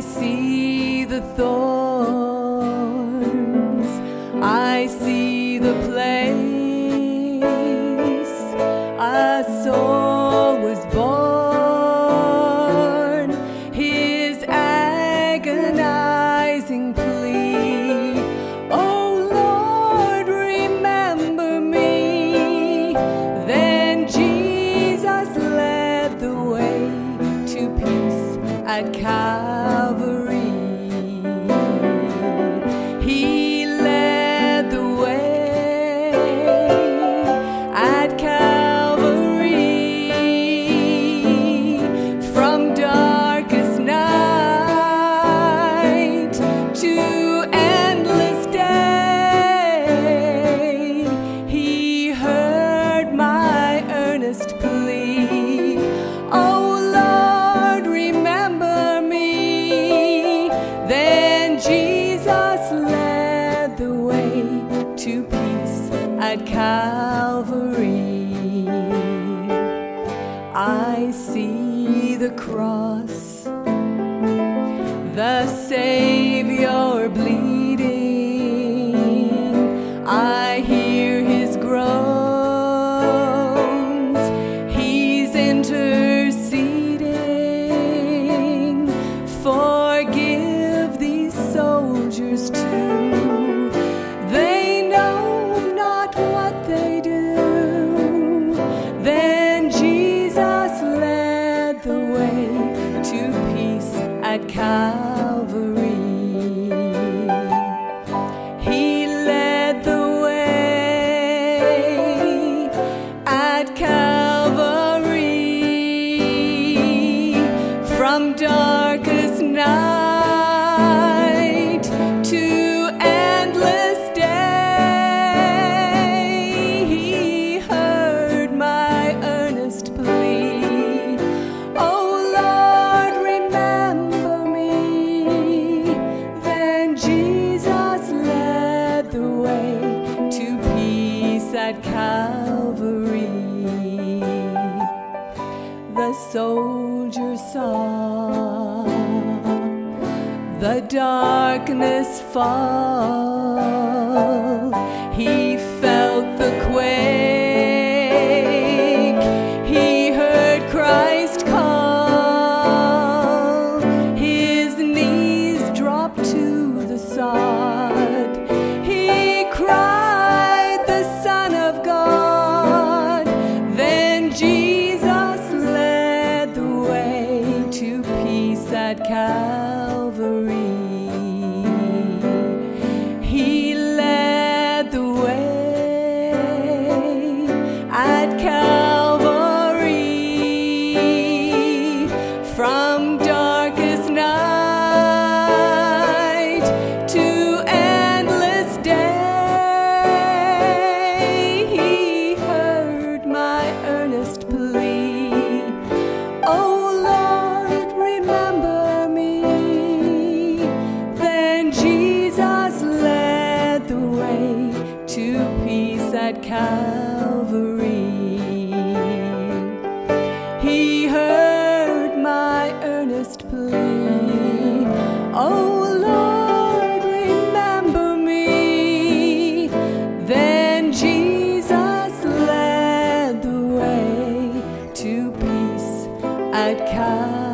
I see the thorns, I see the place. A soul was born, his agonizing plea. Oh Lord, remember me. Then Jesus led the way to peace at Calvary. At Calvary. I see the cross, the Savior at at Calvary. The soldier saw the darkness fall. He Calvary. He led the way at Calvary from darkest night to endless day. He heard my earnest plea. At Calvary. He heard my earnest plea. Oh Lord, remember me. Then Jesus led the way to peace at Calvary.